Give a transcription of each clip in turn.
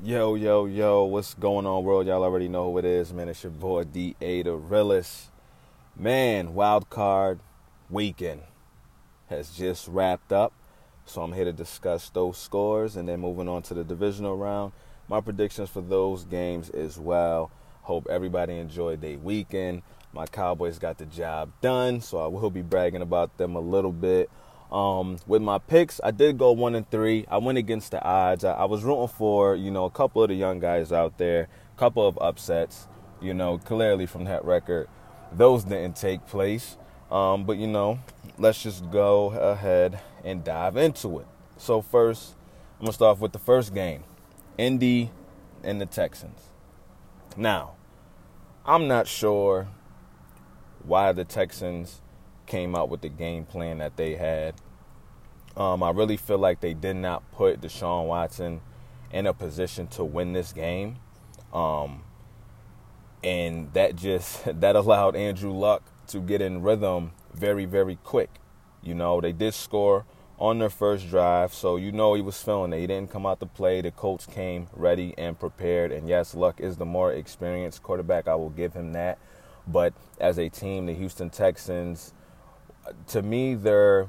Yo, yo, yo, what's going on, world? Y'all already know who it is, man. It's your boy DA the realest. Man, wild card weekend has just wrapped up. So I'm here to discuss those scores and then moving on to the divisional round. My predictions for those games as well. Hope everybody enjoyed their weekend. My Cowboys got the job done, so I will be bragging about them a little bit. Um, with my picks, I did go one and three. I went against the odds. I, I, was rooting for you know a couple of the young guys out there, a couple of upsets. You know, clearly from that record, those didn't take place. Um, but you know, let's just go ahead and dive into it. So first, I'm gonna start off with the first game, Indy and the Texans. Now, I'm not sure why the Texans came out with the game plan that they had. Um, I really feel like they did not put Deshaun Watson in a position to win this game. Um, and that just that allowed Andrew Luck to get in rhythm very, very quick. You know, they did score on their first drive, so you know he was feeling it. He didn't come out to play. The Colts came ready and prepared. And yes, Luck is the more experienced quarterback. I will give him that. But as a team, the Houston Texans to me, they're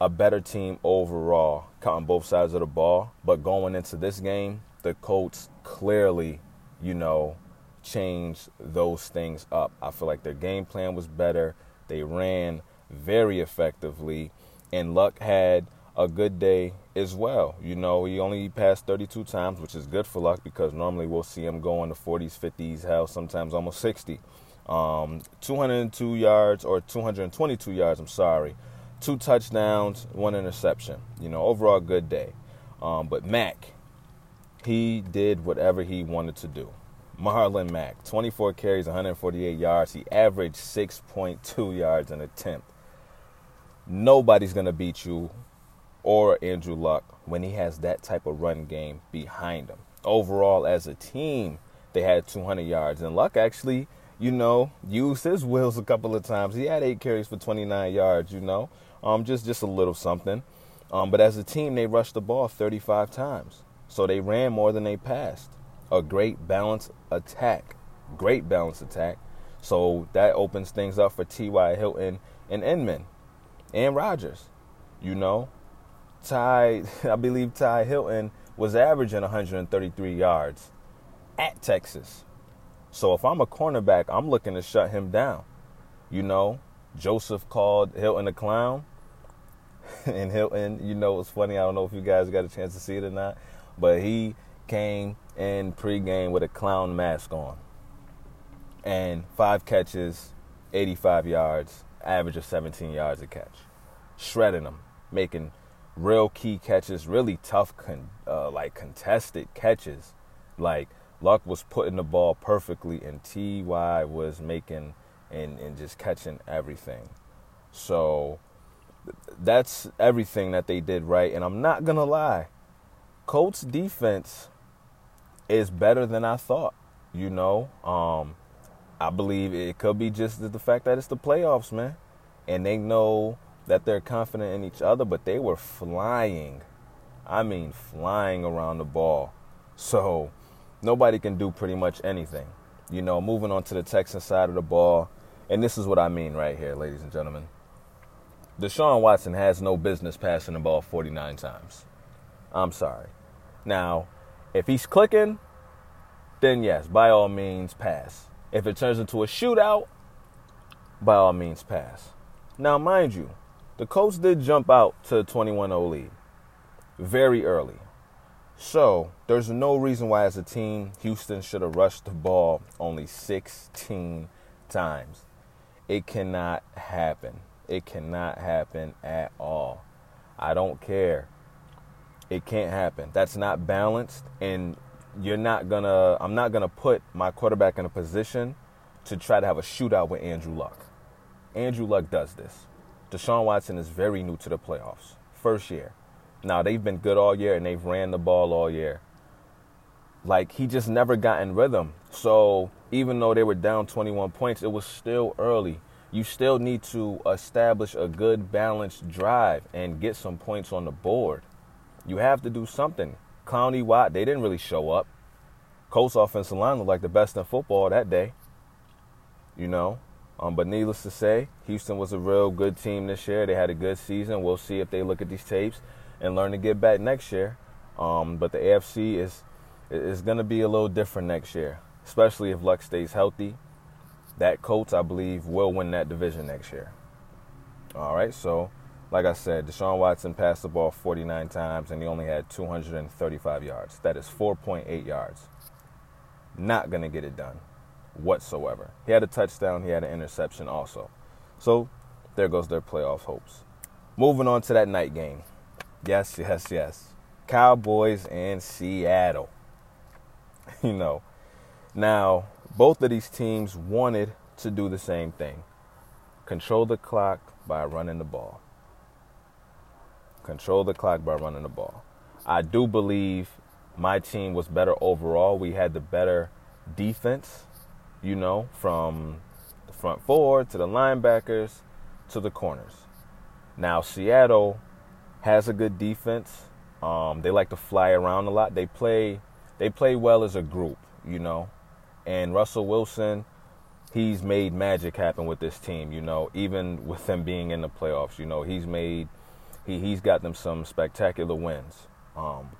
a better team overall, counting both sides of the ball. But going into this game, the Colts clearly, you know, changed those things up. I feel like their game plan was better. They ran very effectively, and Luck had a good day as well. You know, he only passed 32 times, which is good for Luck because normally we'll see him go in the 40s, 50s, hell, sometimes almost 60. Um, 202 yards or 222 yards, I'm sorry. Two touchdowns, one interception. You know, overall good day. Um, but Mack, he did whatever he wanted to do. Marlon Mack, 24 carries, 148 yards. He averaged 6.2 yards an attempt. Nobody's going to beat you or Andrew Luck when he has that type of run game behind him. Overall, as a team, they had 200 yards. And Luck actually you know, used his wheels a couple of times. He had eight carries for 29 yards, you know, um, just just a little something. Um, but as a team, they rushed the ball 35 times, so they ran more than they passed. A great balance attack, great balance attack. So that opens things up for T.Y. Hilton and Inman and Rogers. You know, Ty, I believe Ty Hilton was averaging 133 yards at Texas. So if I'm a cornerback, I'm looking to shut him down. You know, Joseph called Hilton a clown. and Hilton, you know, it's funny. I don't know if you guys got a chance to see it or not, but he came in pregame with a clown mask on. And five catches, 85 yards, average of 17 yards a catch. Shredding them, making real key catches, really tough, con- uh, like contested catches. Like Luck was putting the ball perfectly, and Ty was making and and just catching everything. So that's everything that they did right. And I'm not gonna lie, Colts defense is better than I thought. You know, um, I believe it could be just the fact that it's the playoffs, man, and they know that they're confident in each other. But they were flying, I mean, flying around the ball. So nobody can do pretty much anything. You know, moving on to the Texan side of the ball, and this is what I mean right here, ladies and gentlemen. Deshaun Watson has no business passing the ball 49 times. I'm sorry. Now, if he's clicking, then yes, by all means, pass. If it turns into a shootout, by all means, pass. Now, mind you, the Colts did jump out to a 21 0 lead very early. So there's no reason why, as a team, Houston should have rushed the ball only 16 times. It cannot happen. It cannot happen at all. I don't care. It can't happen. That's not balanced, and you're not gonna. I'm not gonna put my quarterback in a position to try to have a shootout with Andrew Luck. Andrew Luck does this. Deshaun Watson is very new to the playoffs. First year. Now they've been good all year and they've ran the ball all year. Like he just never got in rhythm. So even though they were down 21 points, it was still early. You still need to establish a good balanced drive and get some points on the board. You have to do something. Clowney Watt, they didn't really show up. Colts offensive line looked like the best in football that day. You know, um, but needless to say, Houston was a real good team this year. They had a good season. We'll see if they look at these tapes and learn to get back next year. Um, but the AFC is is going to be a little different next year, especially if Luck stays healthy. That Colts, I believe, will win that division next year. All right, so like I said, Deshaun Watson passed the ball 49 times and he only had 235 yards. That is 4.8 yards. Not going to get it done whatsoever. He had a touchdown, he had an interception also. So there goes their playoff hopes. Moving on to that night game. Yes, yes, yes. Cowboys and Seattle. you know, now both of these teams wanted to do the same thing control the clock by running the ball. Control the clock by running the ball. I do believe my team was better overall. We had the better defense you know, from the front four to the linebackers to the corners. Now, Seattle has a good defense. Um, they like to fly around a lot. They play they play well as a group, you know. And Russell Wilson, he's made magic happen with this team, you know, even with them being in the playoffs, you know, he's made he he's got them some spectacular wins. Um,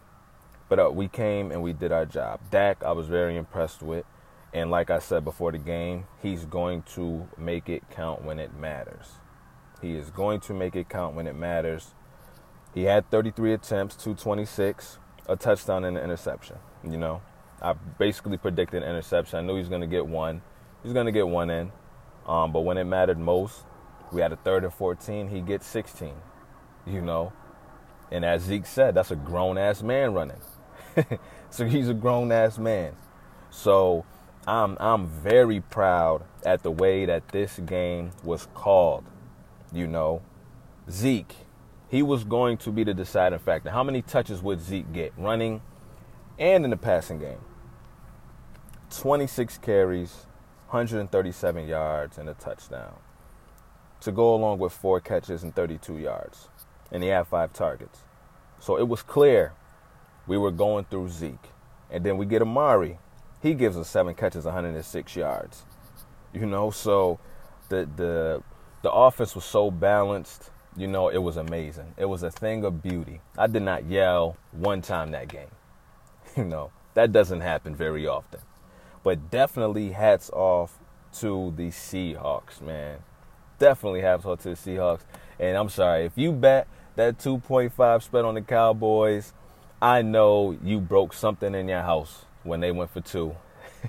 but uh, we came and we did our job. Dak, I was very impressed with. And like I said before the game, he's going to make it count when it matters. He is going to make it count when it matters. He had 33 attempts, 226, a touchdown and an interception. You know, I basically predicted an interception. I knew he was going to get one. He's going to get one in. Um, but when it mattered most, we had a third and 14. He gets 16. You know, and as Zeke said, that's a grown ass man running. so he's a grown ass man. So I'm I'm very proud at the way that this game was called. You know, Zeke, he was going to be the deciding factor. How many touches would Zeke get running and in the passing game? 26 carries, 137 yards and a touchdown. To go along with four catches and 32 yards. And he had five targets. So it was clear we were going through Zeke. And then we get Amari, he gives us seven catches, 106 yards. You know, so the the the offense was so balanced. You know, it was amazing. It was a thing of beauty. I did not yell one time that game. You know, that doesn't happen very often. But definitely hats off to the Seahawks, man. Definitely hats off to the Seahawks. And I'm sorry, if you bet that 2.5 spread on the Cowboys, I know you broke something in your house when they went for two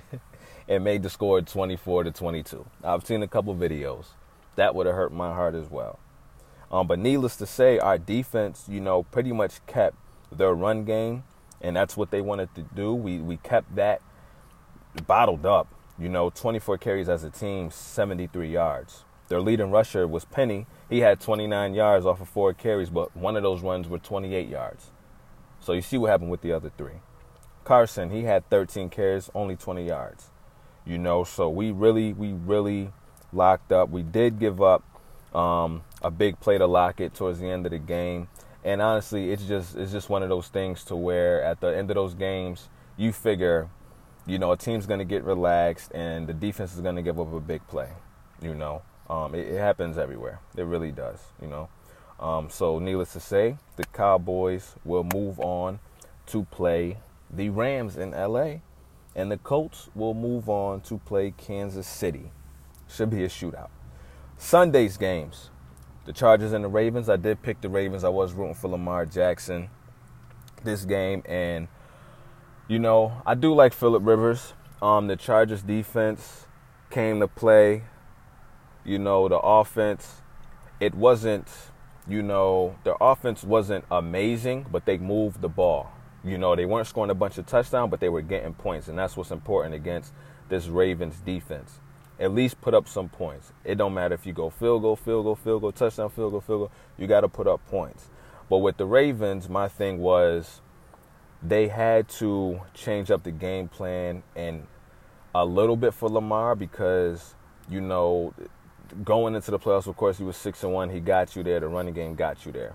and made the score 24 to 22. I've seen a couple videos. That would have hurt my heart as well. Um, but needless to say, our defense, you know, pretty much kept their run game, and that's what they wanted to do. We we kept that bottled up. You know, 24 carries as a team, 73 yards. Their leading rusher was Penny. He had 29 yards off of four carries, but one of those runs were 28 yards. So you see what happened with the other three. Carson, he had 13 carries, only 20 yards. You know, so we really, we really locked up. We did give up um, a big play to Lockett towards the end of the game, and honestly, it's just it's just one of those things to where at the end of those games, you figure, you know, a team's going to get relaxed and the defense is going to give up a big play. You know, um, it, it, happens everywhere. It really does. You know, um, so needless to say, the Cowboys will move on to play the Rams in LA, and the Colts will move on to play Kansas City. Should be a shootout. Sunday's games. The Chargers and the Ravens. I did pick the Ravens. I was rooting for Lamar Jackson this game, and you know I do like Philip Rivers. Um, the Chargers defense came to play. You know the offense. It wasn't. You know their offense wasn't amazing, but they moved the ball. You know, they weren't scoring a bunch of touchdowns, but they were getting points, and that's what's important against this Ravens defense. At least put up some points. It don't matter if you go field goal, field goal, field goal, touchdown, field goal, field goal. You got to put up points. But with the Ravens, my thing was they had to change up the game plan and a little bit for Lamar because you know going into the playoffs, of course, he was six and one. He got you there. The running game got you there.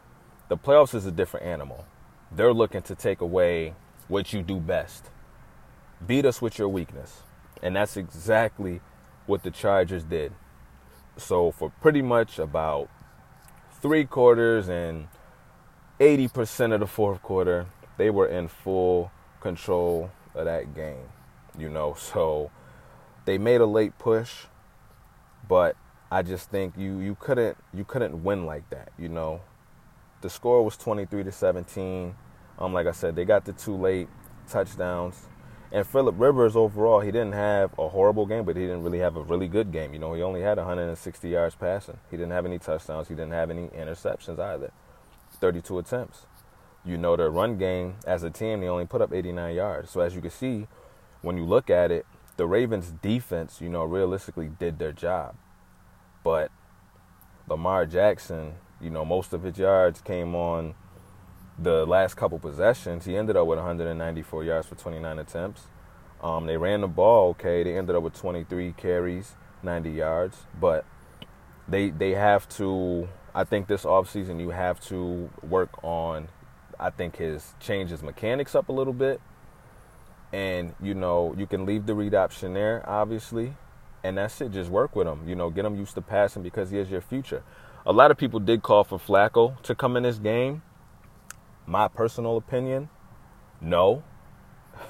The playoffs is a different animal they're looking to take away what you do best. beat us with your weakness. And that's exactly what the Chargers did. So, for pretty much about three quarters and 80% of the fourth quarter, they were in full control of that game. You know, so they made a late push, but I just think you you couldn't you couldn't win like that, you know. The score was 23 to 17. Um like I said, they got the two late touchdowns. And Philip Rivers overall, he didn't have a horrible game, but he didn't really have a really good game. You know, he only had 160 yards passing. He didn't have any touchdowns. He didn't have any interceptions either. 32 attempts. You know, their run game as a team, they only put up 89 yards. So as you can see, when you look at it, the Ravens defense, you know, realistically did their job. But Lamar Jackson, you know, most of his yards came on the last couple possessions, he ended up with 194 yards for 29 attempts. Um, they ran the ball okay. They ended up with 23 carries, 90 yards. But they they have to. I think this offseason you have to work on. I think his change his mechanics up a little bit, and you know you can leave the read option there, obviously, and that's it. Just work with him. You know, get him used to passing because he is your future. A lot of people did call for Flacco to come in this game my personal opinion, no.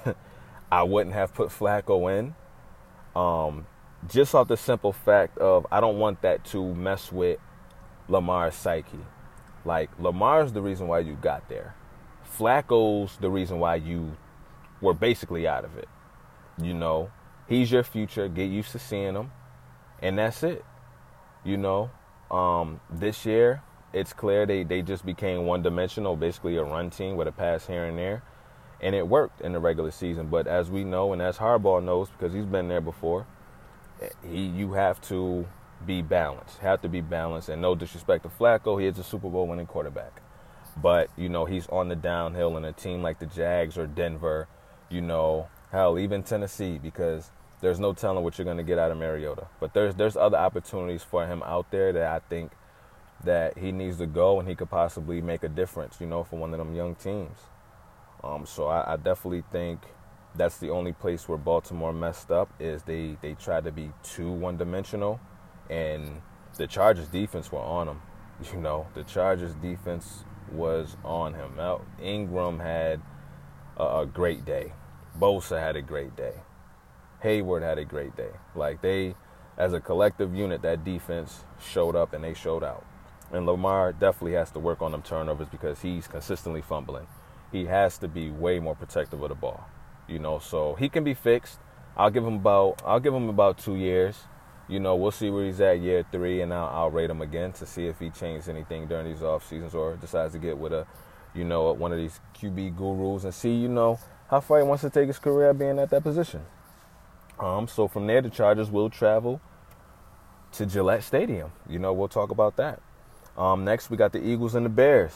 I wouldn't have put Flacco in. Um, just off the simple fact of I don't want that to mess with Lamar's psyche. Like Lamar's the reason why you got there. Flacco's the reason why you were basically out of it. You know, he's your future. Get used to seeing him, and that's it. You know, um, this year it's clear they, they just became one dimensional, basically a run team with a pass here and there. And it worked in the regular season. But as we know, and as Harbaugh knows, because he's been there before, eh, he you have to be balanced. Have to be balanced. And no disrespect to Flacco, he is a Super Bowl winning quarterback. But, you know, he's on the downhill in a team like the Jags or Denver, you know, hell, even Tennessee, because there's no telling what you're going to get out of Mariota. But there's there's other opportunities for him out there that I think that he needs to go and he could possibly make a difference, you know, for one of them young teams. Um, so I, I, definitely think that's the only place where Baltimore messed up is they they tried to be too one dimensional, and the Chargers defense were on him. You know, the Chargers defense was on him. Now Ingram had a, a great day. Bosa had a great day. Hayward had a great day. Like they, as a collective unit, that defense showed up and they showed out. And Lamar definitely has to work on them turnovers because he's consistently fumbling. He has to be way more protective of the ball. You know, so he can be fixed. I'll give him about I'll give him about two years. You know, we'll see where he's at year three, and I'll, I'll rate him again to see if he changed anything during these off seasons or decides to get with a, you know, one of these QB gurus and see, you know, how far he wants to take his career being at that position. Um, so from there, the Chargers will travel to Gillette Stadium. You know, we'll talk about that. Um, next, we got the Eagles and the Bears.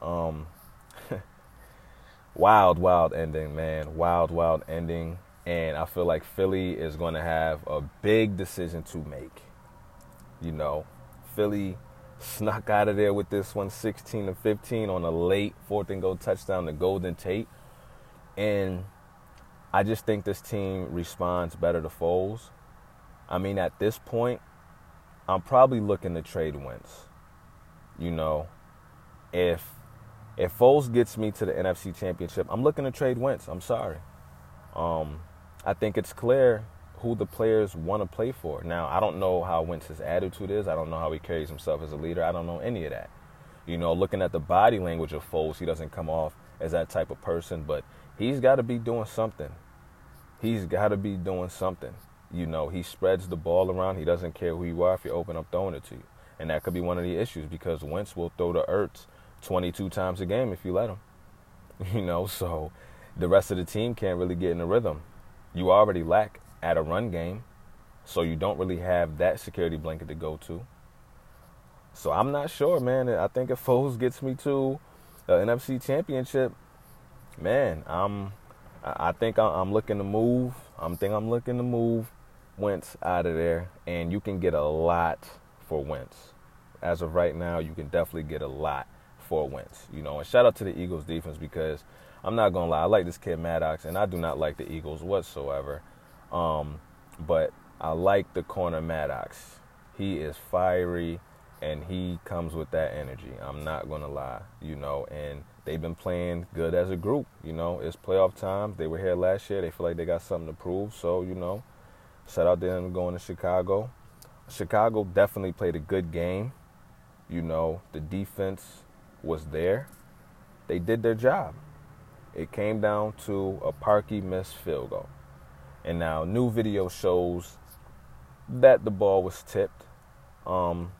Um, wild, wild ending, man. Wild, wild ending. And I feel like Philly is going to have a big decision to make. You know, Philly snuck out of there with this one 16 to 15 on a late fourth and goal touchdown to Golden Tate. And I just think this team responds better to Foles. I mean, at this point, I'm probably looking to trade Wentz. You know, if if Foles gets me to the NFC Championship, I'm looking to trade Wentz. I'm sorry. Um, I think it's clear who the players want to play for. Now, I don't know how Wentz's attitude is. I don't know how he carries himself as a leader. I don't know any of that. You know, looking at the body language of Foles, he doesn't come off as that type of person, but he's got to be doing something. He's got to be doing something. You know, he spreads the ball around. He doesn't care who you are if you open up throwing it to you. And that could be one of the issues because Wentz will throw the Ertz 22 times a game if you let him. You know, so the rest of the team can't really get in a rhythm. You already lack at a run game, so you don't really have that security blanket to go to. So I'm not sure, man. I think if Foles gets me to the NFC Championship, man, I'm. I think I'm looking to move. I'm think I'm looking to move Wentz out of there, and you can get a lot for Wentz. As of right now, you can definitely get a lot for Wentz. You know, and shout out to the Eagles defense because I'm not gonna lie, I like this kid Maddox, and I do not like the Eagles whatsoever. Um, but I like the corner Maddox. He is fiery, and he comes with that energy. I'm not gonna lie, you know, and they've been playing good as a group. You know, it's playoff time. They were here last year. They feel like they got something to prove. So you know, set out there and going to Chicago. Chicago definitely played a good game. You know, the defense was there. They did their job. It came down to a Parkey missed field goal. And now new video shows that the ball was tipped. Um,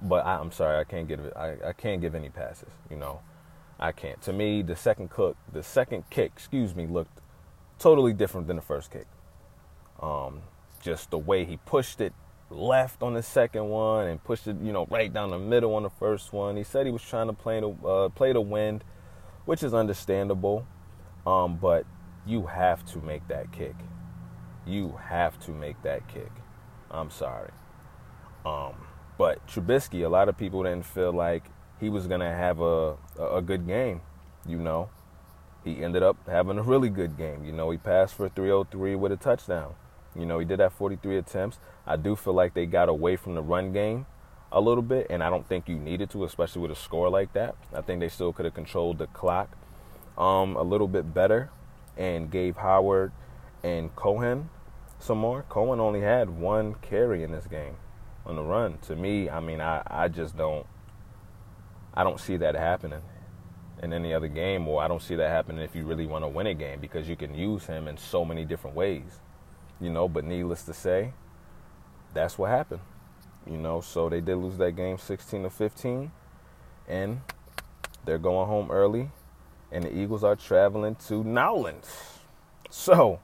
but I, am sorry, I can't give it. I, I can't give any passes. You know, I can't. To me, the second cook, the second kick, excuse me, looked totally different than the first kick. Um, just the way he pushed it left on the second one and pushed it, you know, right down the middle on the first one. He said he was trying to play the uh, play the wind, which is understandable. Um, but you have to make that kick. You have to make that kick. I'm sorry. Um, but Trubisky, a lot of people didn't feel like he was gonna have a a good game. You know, he ended up having a really good game. You know, he passed for 303 with a touchdown. You know, he did have 43 attempts. I do feel like they got away from the run game a little bit, and I don't think you needed to, especially with a score like that. I think they still could have controlled the clock um, a little bit better and gave Howard and Cohen some more. Cohen only had one carry in this game on the run. To me, I mean, I, I just don't I don't see that happening in any other game, or I don't see that happening if you really want to win a game because you can use him in so many different ways, you know. But needless to say, that's what happened, you know. So they did lose that game, 16 to 15, and they're going home early, and the Eagles are traveling to Nowlands. So,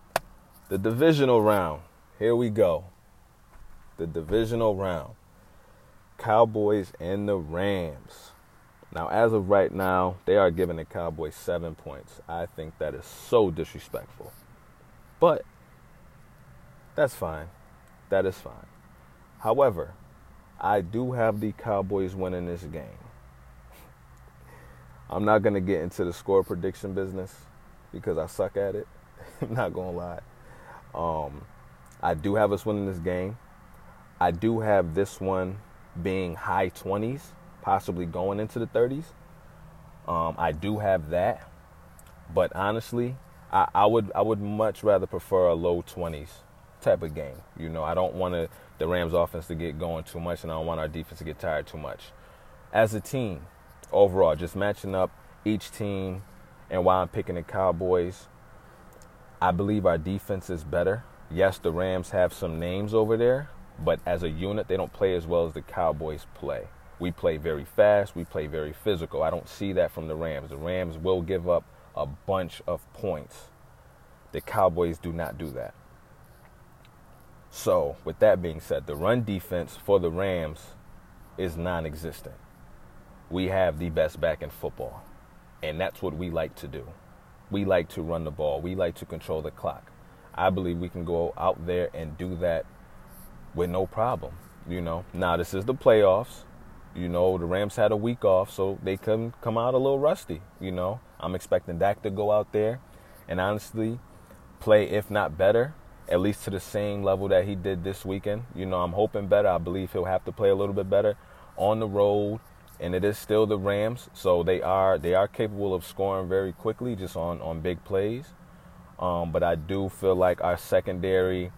the divisional round. Here we go. The divisional round. Cowboys and the Rams. Now, as of right now, they are giving the Cowboys seven points. I think that is so disrespectful. But that's fine. That is fine. However, I do have the Cowboys winning this game. I'm not going to get into the score prediction business because I suck at it. I'm not going to lie. Um, I do have us winning this game. I do have this one being high 20s possibly going into the 30s. Um, I do have that, but honestly, I, I, would I would much rather prefer a low 20s type of game. You know, I don't want the Rams offense to get going too much, and I don't want our defense to get tired too much. As a team, overall, just matching up each team, and why I'm picking the Cowboys, I believe our defense is better. Yes, the Rams have some names over there, but as a unit, they don't play as well as the Cowboys play. We play very fast. We play very physical. I don't see that from the Rams. The Rams will give up a bunch of points. The Cowboys do not do that. So, with that being said, the run defense for the Rams is non existent. We have the best back in football, and that's what we like to do. We like to run the ball, we like to control the clock. I believe we can go out there and do that with no problem. You know, now this is the playoffs. You know, the Rams had a week off, so they can come out a little rusty. You know, I'm expecting Dak to go out there and honestly play, if not better, at least to the same level that he did this weekend. You know, I'm hoping better. I believe he'll have to play a little bit better on the road, and it is still the Rams, so they are they are capable of scoring very quickly, just on on big plays. Um, but I do feel like our secondary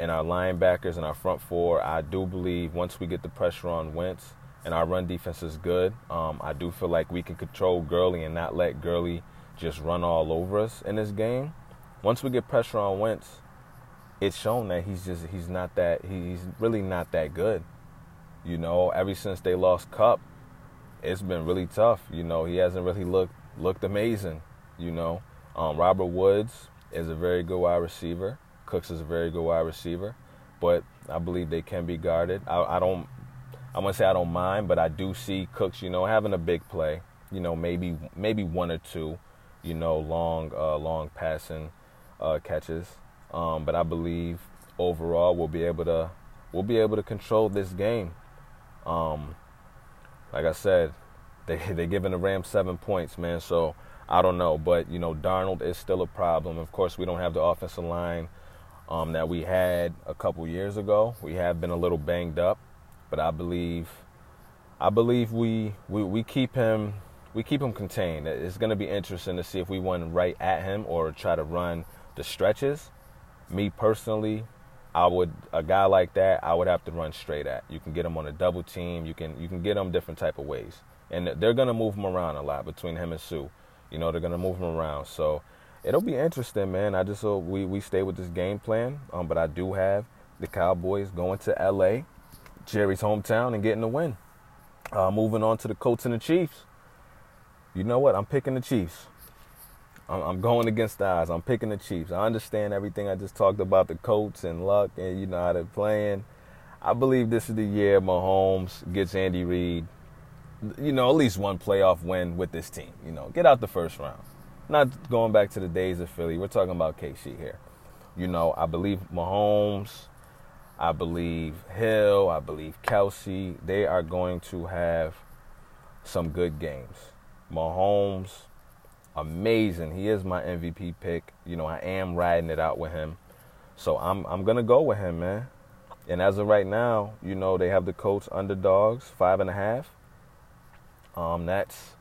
and our linebackers and our front four, I do believe once we get the pressure on Wentz and our run defense is good. Um, I do feel like we can control Gurley and not let Gurley just run all over us in this game. Once we get pressure on Wentz, it's shown that he's just he's not that he's really not that good. You know, ever since they lost Kupp, it's been really tough. You know, he hasn't really looked looked amazing. You know, um, Robert Woods is a very good wide receiver. Cooks is a very good wide receiver, but I believe they can be guarded. I, I don't I'm gonna say I don't mind, but I do see Cooks, you know, having a big play. You know, maybe maybe one or two, you know, long uh, long passing uh, catches. Um, but I believe overall we'll be able to we'll be able to control this game. Um, like I said, they they giving the Rams seven points, man. So I don't know, but you know, Donald is still a problem. Of course, we don't have the offensive line um, that we had a couple years ago. We have been a little banged up, but I believe, I believe we we, we keep him we keep him contained. It's going to be interesting to see if we run right at him or try to run the stretches. Me personally, I would a guy like that I would have to run straight at. You can get him on a double team. You can you can get him different type of ways, and they're to move him around a lot between him and Suh. You know they're to move him around, so it'll be interesting, man. I just hope we we stay with this game plan. Um, but I do have the Cowboys going to L.A., Jerry's hometown, and getting the win. Uh, moving on to the Colts and the Chiefs. You know what? I'm picking the Chiefs. I'm, going against the odds. I'm picking the Chiefs. I understand everything I just talked about the Colts and luck and you know how they're playing. I believe this is the year Mahomes gets Andy Reid, you know, at least one playoff win with this team. You know, get out the first round. Not going back to the days of Philly. We're talking about KC here. You know, I believe Mahomes, I believe Hill, I believe Kelce. They are going to have some good games. Mahomes, amazing. He is my MVP pick. You know, I am riding it out with him. So I'm I'm gonna go with him, man. And as of right now, you know, they have the Colts underdogs, five and a half. Um, that's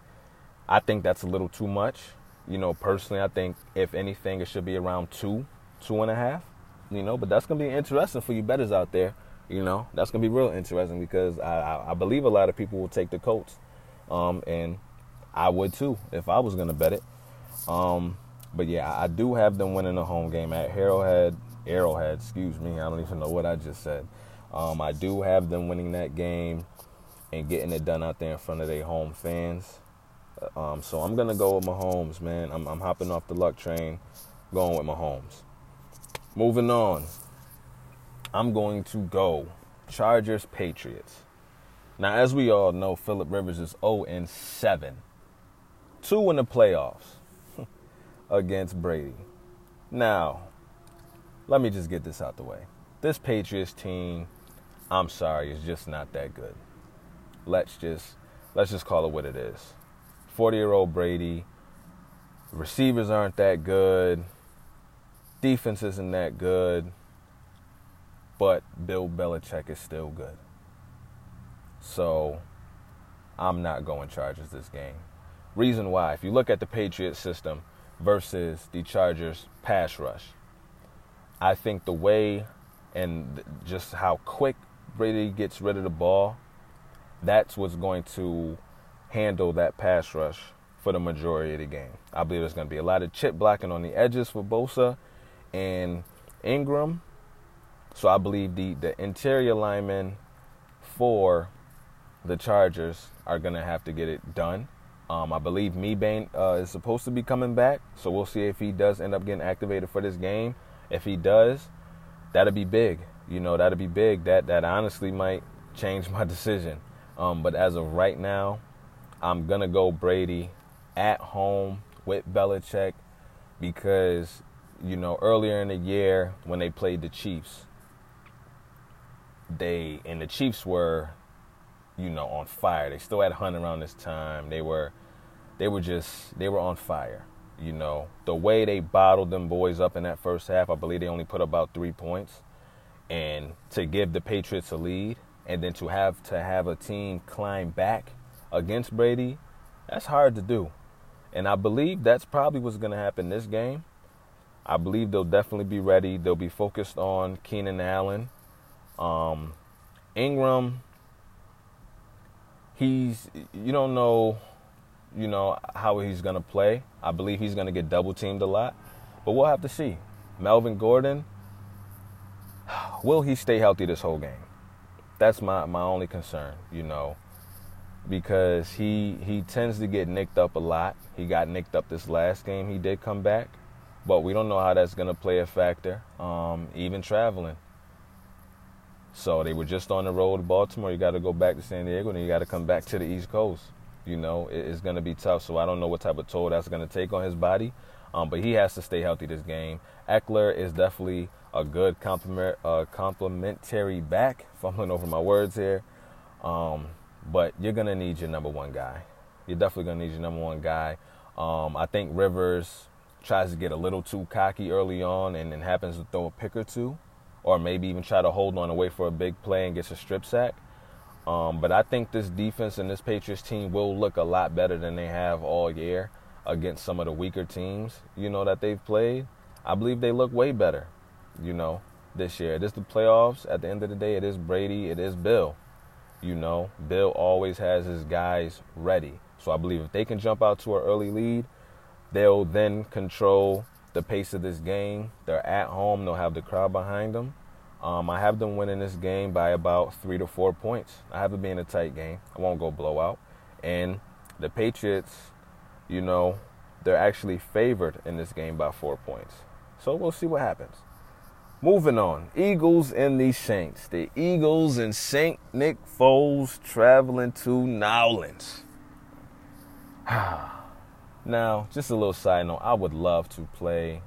I think that's a little too much. You know, personally, I think if anything, it should be around two, two and a half. You know, but that's gonna be interesting for you betters out there. You know, that's gonna be real interesting because I, I, I believe a lot of people will take the Colts, um, and I would too if I was gonna bet it. Um, but yeah, I do have them winning the home game at Arrowhead. Arrowhead, excuse me. I don't even know what I just said. Um, I do have them winning that game and getting it done out there in front of their home fans. Um, so I'm gonna go with Mahomes, man. I'm, I'm hopping off the luck train, going with Mahomes. Moving on, I'm going to go Chargers Patriots. Now, as we all know, Philip Rivers is 0 and 7, two in the playoffs against Brady. Now, let me just get this out the way. This Patriots team, I'm sorry, is just not that good. Let's just let's just call it what it is. 40-year-old Brady, receivers aren't that good. Defense isn't that good. But Bill Belichick is still good. So, I'm not going Chargers this game. Reason why, if you look at the Patriots system, versus the Chargers pass rush. I think the way and just how quick Brady gets rid of the ball, that's what's going to handle that pass rush for the majority of the game. I believe there's going to be a lot of chip blocking on the edges for Bosa and Ingram. So I believe the, the interior linemen for the Chargers are going to have to get it done. Um, I believe Mebane uh, is supposed to be coming back, so we'll see if he does end up getting activated for this game. If he does, that'd be big. You know, that'd be big. That that honestly might change my decision. Um, but as of right now, I'm gonna go Brady at home with Belichick because you know earlier in the year when they played the Chiefs, they and the Chiefs were you know, on fire. They still had Hunt around this time. They were they were just they were on fire. You know, the way they bottled them boys up in that first half, I believe they only put about three points. And to give the Patriots a lead and then to have to have a team climb back against Brady, that's hard to do. And I believe that's probably what's gonna happen this game. I believe they'll definitely be ready. They'll be focused on Keenan Allen. Um, Ingram he's you don't know you know how he's going to play. I believe he's going to get double teamed a lot, but we'll have to see. Melvin Gordon, will he stay healthy this whole game? That's my my only concern, you know, because he he tends to get nicked up a lot. He got nicked up this last game. He did come back, but we don't know how that's going to play a factor. Um, even traveling, so they were just on the road to Baltimore. You got to go back to San Diego, and you got to come back to the East Coast. You know, it's going to be tough. So I don't know what type of toll that's going to take on his body. Um, but he has to stay healthy this game. Ekeler is definitely a good compliment, uh, complimentary back. Fumbling over my words here. Um, but you're going to need your number one guy. You're definitely going to need your number one guy. Um, I think Rivers tries to get a little too cocky early on and then happens to throw a pick or two, or maybe even try to hold on and wait for a big play and gets a strip sack. Um, but I think this defense and this Patriots team will look a lot better than they have all year against some of the weaker teams, you know, that they've played. I believe they look way better, you know, this year. It is the playoffs. At the end of the day, it is Brady, it is Bill. You know, Bill always has his guys ready. So I believe if they can jump out to an early lead, they'll then control the pace of this game. They're at home, they'll have the crowd behind them. Um, I have them winning this game by about three to four points. I have it being a tight game. I won't go blowout. And the Patriots, you know, they're actually favored in this game by four points. So we'll see what happens. Moving on, Eagles and the Saints. The Eagles and Saint Nick Foles traveling to Nowlands. now, just a little side note, I would love to play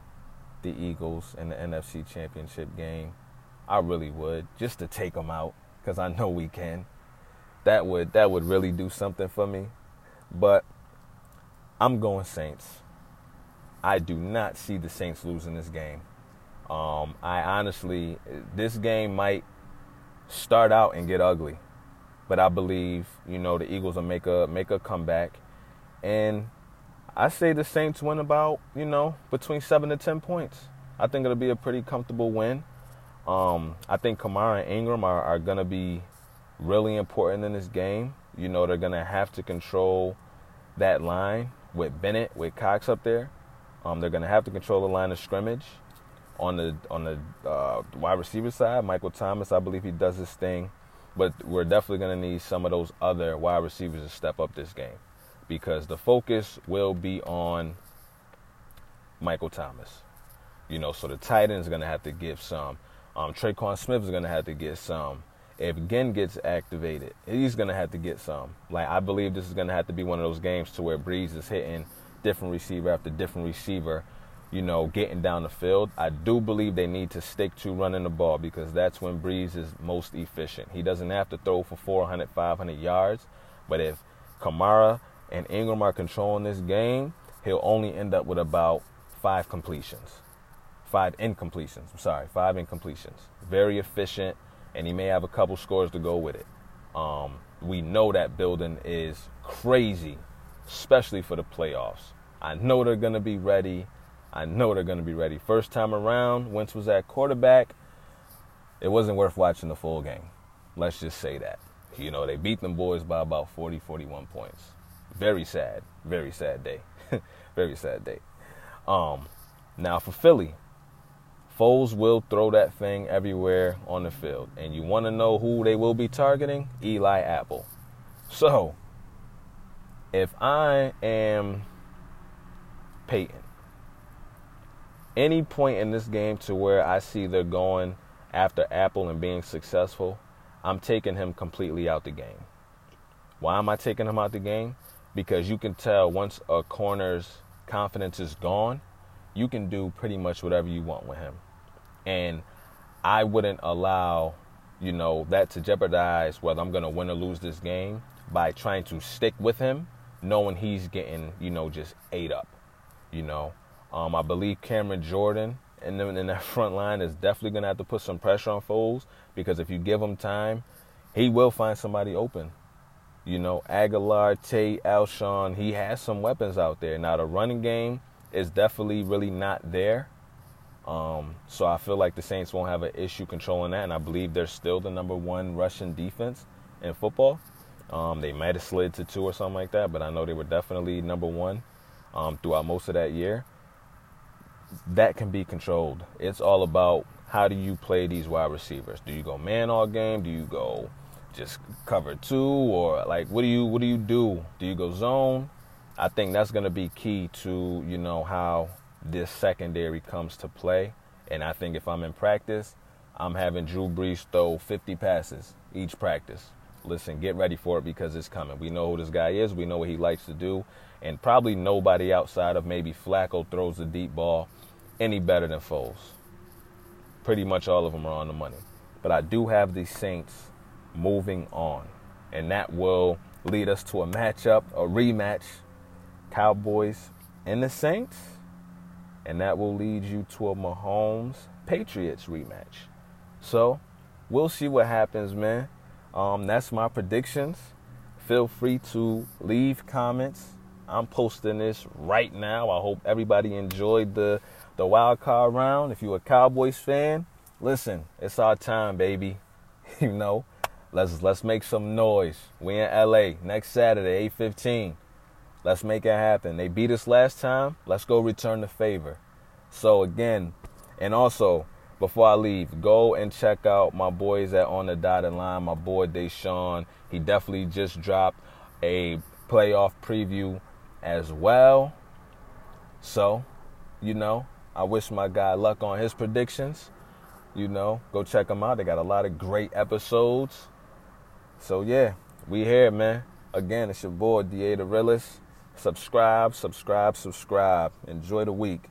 the Eagles in the NFC Championship game. I really would, just to take them out, because I know we can. That would that would really do something for me. But I'm going Saints. I do not see the Saints losing this game. Um, I honestly, this game might start out and get ugly, but I believe you know the Eagles will make a make a comeback, and I say the Saints win about you know between seven to ten points. I think it'll be a pretty comfortable win. Um, I think Kamara and Ingram are, are going to be really important in this game. You know, they're going to have to control that line with Bennett, with Cox up there. Um, they're going to have to control the line of scrimmage on the on the uh, wide receiver side. Michael Thomas, I believe he does his thing, but we're definitely going to need some of those other wide receivers to step up this game because the focus will be on Michael Thomas. You know, so the end is going to have to give some. Um, Tre'Quan Smith is going to have to get some. If Ginn gets activated, he's going to have to get some. Like I believe this is going to have to be one of those games to where Brees is hitting different receiver after different receiver, you know, getting down the field. I do believe they need to stick to running the ball because that's when Brees is most efficient. He doesn't have to throw for 400, 500 yards, but if Kamara and Ingram are controlling this game, he'll only end up with about five completions. Five incompletions. I'm sorry, five incompletions. Very efficient, and he may have a couple scores to go with it. Um, we know that building is crazy especially for the playoffs. I know they're going to be ready. I know they're going to be ready. First time around, Wentz was at quarterback. It wasn't worth watching the full game. Let's just say that. You know, they beat them boys by about 40, 41 points. Very sad. Very sad day. very sad day. Um, now for Philly, Foles will throw that thing everywhere on the field. And you want to know who they will be targeting? Eli Apple. So, if I am Payton, any point in this game to where I see they're going after Apple and being successful, I'm taking him completely out the game. Why am I taking him out the game? Because you can tell once a corner's confidence is gone, you can do pretty much whatever you want with him. And I wouldn't allow, you know, that to jeopardize whether I'm going to win or lose this game by trying to stick with him knowing he's getting, you know, just ate up. You know, um, I believe Cameron Jordan and then in that front line is definitely going to have to put some pressure on Foles because if you give him time, he will find somebody open. You know, Agholor, Tate, Alshon, he has some weapons out there. Now, the running game is definitely really not there. Um, so I feel like the Saints won't have an issue controlling that, and I believe they're still the number one rushing defense in football. Um, they might have slid to two or something like that, but I know they were definitely number one um, throughout most of that year. That can be controlled. It's all about how do you play these wide receivers? Do you go man all game? Do you go just cover two, or like what do you what do you do? Do you go zone? I think that's going to be key to you know how this secondary comes to play. And I think if I'm in practice, I'm having Drew Brees throw 50 passes each practice listen, get ready for it because it's coming. We know who this guy is. We know what he likes to do. And probably nobody outside of maybe Flacco throws the deep ball any better than Foles. Pretty much all of them are on the money. But I do have the Saints moving on. And that will lead us to a matchup, a rematch. Cowboys and the Saints, and that will lead you to a Mahomes Patriots rematch. So we'll see what happens, man. Um, that's my predictions. Feel free to leave comments. I'm posting this right now. I hope everybody enjoyed the the wild card round. If you're a Cowboys fan, listen, it's our time, baby. you know, let's let's make some noise. We in LA next Saturday, 8:15. Let's make it happen. They beat us last time. Let's go return the favor. So again, and also before I leave, go and check out my boys at On the Dotted Line. My boy Deshaun, he definitely just dropped a playoff preview as well. So, you know, I wish my guy luck on his predictions. You know, go check them out. They got a lot of great episodes. So yeah, we here, man. Again, it's your boy, DA the Realist. Subscribe, subscribe, subscribe. Enjoy the week.